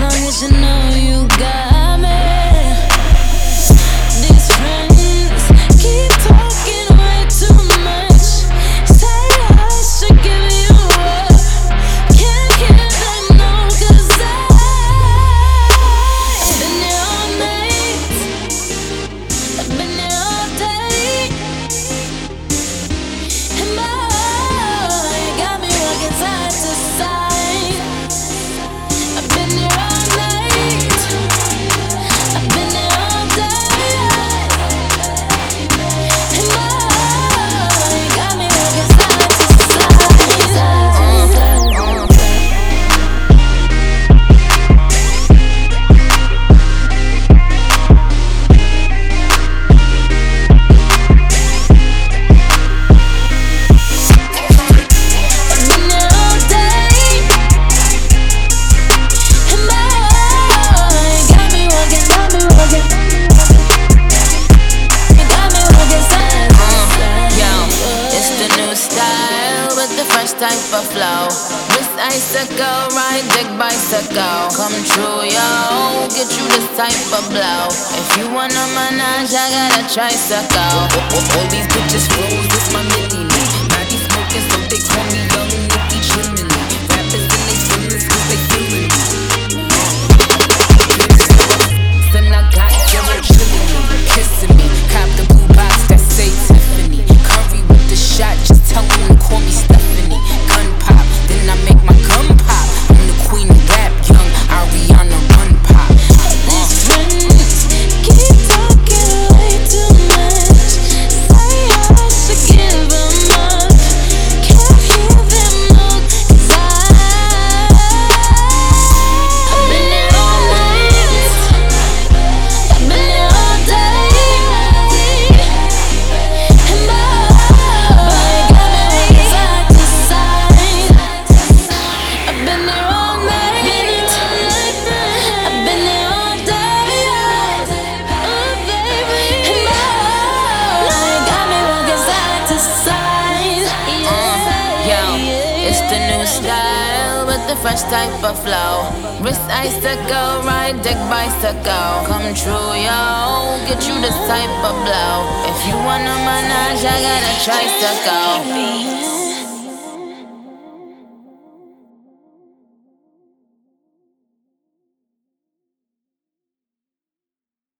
long as you know you got fresh type of flow. This icicle, ride dick bicycle. Come true, yo. Get you this type of blow. If you want a menage, I gotta tricycle. All, all, all these bitches fools, this my the fresh type of flow. Wrist icicle, ride deck bicycle. Come true, yo. Get you this type of blow. If you want a manage, I got a tricycle.